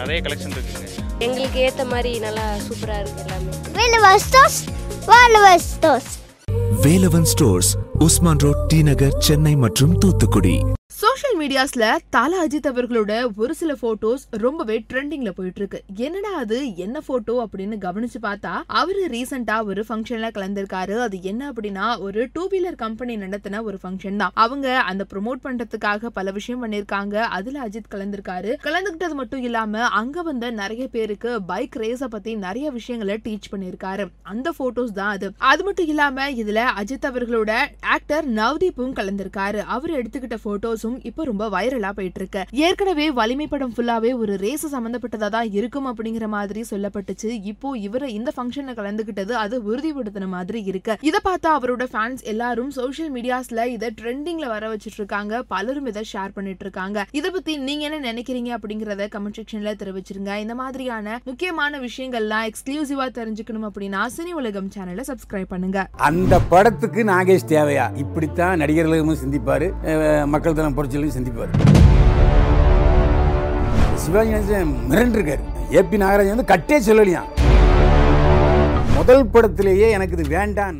நிறைய கலெக்ஷன் இருக்குங்க எங்களுக்கு ஏற்ற மாதிரி நல்லா சூப்பராக இருக்குது எல்லாமே. Velvestos, Velvestos. Velavan stores Usman road T Nagar Chennai மற்றும் தூத்துக்குடி. சோஷியல் மீடியாஸ்ல தல அஜித் அவர்களோட ஒரு சில போட்டோஸ் ரொம்பவே ட்ரெண்டிங்ல போயிட்டு இருக்கு என்னடா அது? என்ன போட்டோ அப்படின்னு கவனிச்சு பார்த்தா அவரு ரீசெண்டா ஒரு ஃபங்க்ஷன்ல கலந்திருக்காரு. அது என்ன அப்படின்னா ஒரு டூ வீலர் கம்பெனி நடத்தின ஒரு ஃபங்க்ஷன் தான். அவங்க அந்த ப்ரொமோட் பண்றதுக்காக பல விஷயம் பண்ணிருக்காங்க அதுல அஜித் கலந்திருக்காரு. கலந்துகிட்டது மட்டும் இல்லாம அங்க வந்த நிறைய பேருக்கு பைக் ரேஸ பத்தி நிறைய விஷயங்களை டீச் பண்ணிருக்காரு அந்த போட்டோஸ் தான் அது. அது மட்டும் இல்லாம இதுல அஜித் அவர்களோட ஆக்டர் நவ்தீப்பும் கலந்திருக்காரு. அவர் எடுத்துக்கிட்ட போட்டோஸும் இப்போ ரொம்ப வைரலா போயிட்டு இருக்கு ஏற்கனவே வலிமை படம் ஃபுல்லாவே ஒரு ரேஸ் சம்பந்தப்பட்டதா தான் இருக்கும் அப்படிங்கிற மாதிரி சொல்லப்பட்டுச்சு. இப்போ இவரை இந்த ஃபங்க்ஷன்ல கலந்துகிட்டது அது உறுதிப்படுத்தின மாதிரி இருக்கு. இதை பார்த்தா அவரோட ஃபேன்ஸ் எல்லாரும் சோஷியல் மீடியாஸ்ல இதை ட்ரெண்டிங்ல வர வச்சிட்டு இருக்காங்க பலரும் இதை ஷேர் பண்ணிட்டு இருக்காங்க இதை பத்தி நீங்க என்ன நினைக்கிறீங்க அப்படிங்கறத கமெண்ட் செக்ஷன்ல தெரிவிச்சிருங்க. இந்த மாதிரியான முக்கியமான விஷயங்கள்லாம் எக்ஸ்க்ளூசிவா தெரிஞ்சுக்கணும் அப்படின்னா சினி உலகம் சேனலை சப்ஸ்கிரைப் பண்ணுங்க. அந்த படத்துக்கு நாகேஷ் தேவையா? இப்படித்தான் நடிகர்களும் சிந்திப்பாரு. மக்கள் மக்கள் தனம் புரட்சியிலும் சிந்திப்பாரு. சிவாஜி கணேசன் மிரண்டிருக்காரு ஏபி நாகராஜன் வந்து கட்டே சொல்லலையாம். முதல் படத்திலேயே எனக்கு இது வேண்டாம்